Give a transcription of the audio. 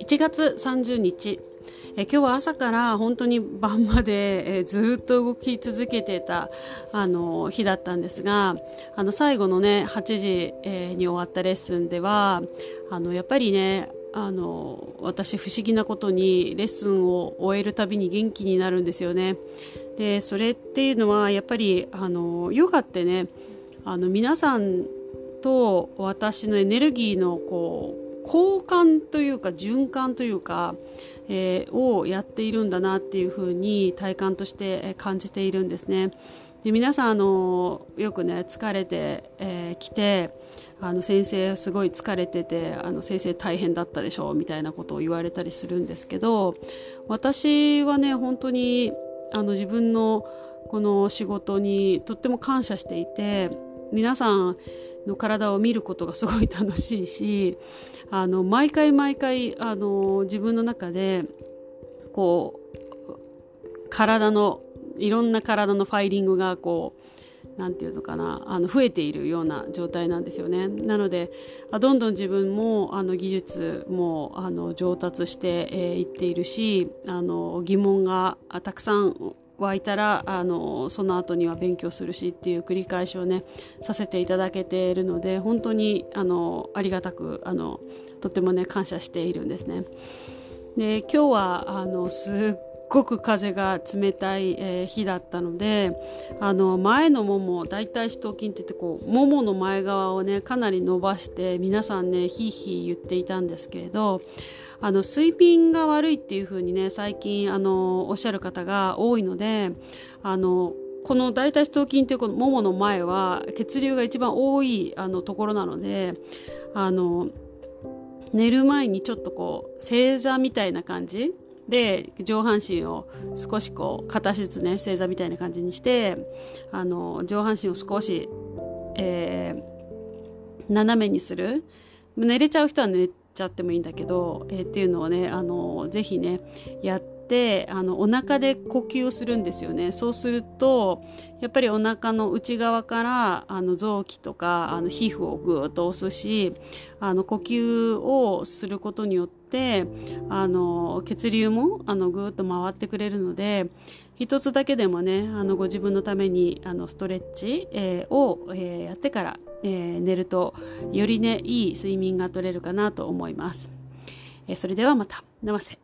1月30日え今日は朝から本当に晩まで、えずっと動き続けてたあの日だったんですがあの最後のね8時、えに終わったレッスンではあのやっぱりねあの私不思議なことにレッスンを終えるたびに元気になるんですよね。でそれっていうのはやっぱりあのヨガってね。あの皆さんと私のエネルギーのこう交換というか循環というか、えー、をやっているんだなっていうふうに体感として感じているんですね。で皆さんあのよくね疲れてき、えー、てあの先生すごい疲れててあの先生大変だったでしょうみたいなことを言われたりするんですけど私はね本当にあの自分のこの仕事にとっても感謝していて皆さんの体を見ることがすごい楽しいしあの毎回毎回あの自分の中でこう体のいろんな体のファイリングがこうなんていうのかなあの増えているような状態なんですよね。なのでどんどん自分もあの技術もあの上達してい、えー、っているしあの疑問がたくさん湧いたらあのその後には勉強するしっていう繰り返しをねさせていただけているので本当にあのありがたくあのとてもね感謝しているんですね。で今日はあのすっごく風が冷たい、えー、日だったのであの前のもも大腿四頭筋って言ってこうももの前側をねかなり伸ばして皆さんねひいひい言っていたんですけれどあの睡眠が悪いっていう風にね最近あのおっしゃる方が多いのであのこの大腿四頭筋というこのももの前は血流が一番多いあのところなのであの寝る前にちょっとこう正座みたいな感じで上半身を少しこう片しずつね正座みたいな感じにしてあの上半身を少し、えー、斜めにする。寝れちゃう人は寝ちゃってもいいんだけど、えー、っていうのをねあのぜひねやってあのお腹で呼吸をするんですよね。そうするとやっぱりお腹の内側からあの臓器とかあの皮膚をぐーっと押すしあの呼吸をすることによってあの血流もあのぐーっと回ってくれるので一つだけでもねあのご自分のためにあのストレッチ、えー、を、えー、やってから、えー、寝るとよりねいい睡眠が取れるかなと思います、それではまた。ナマセ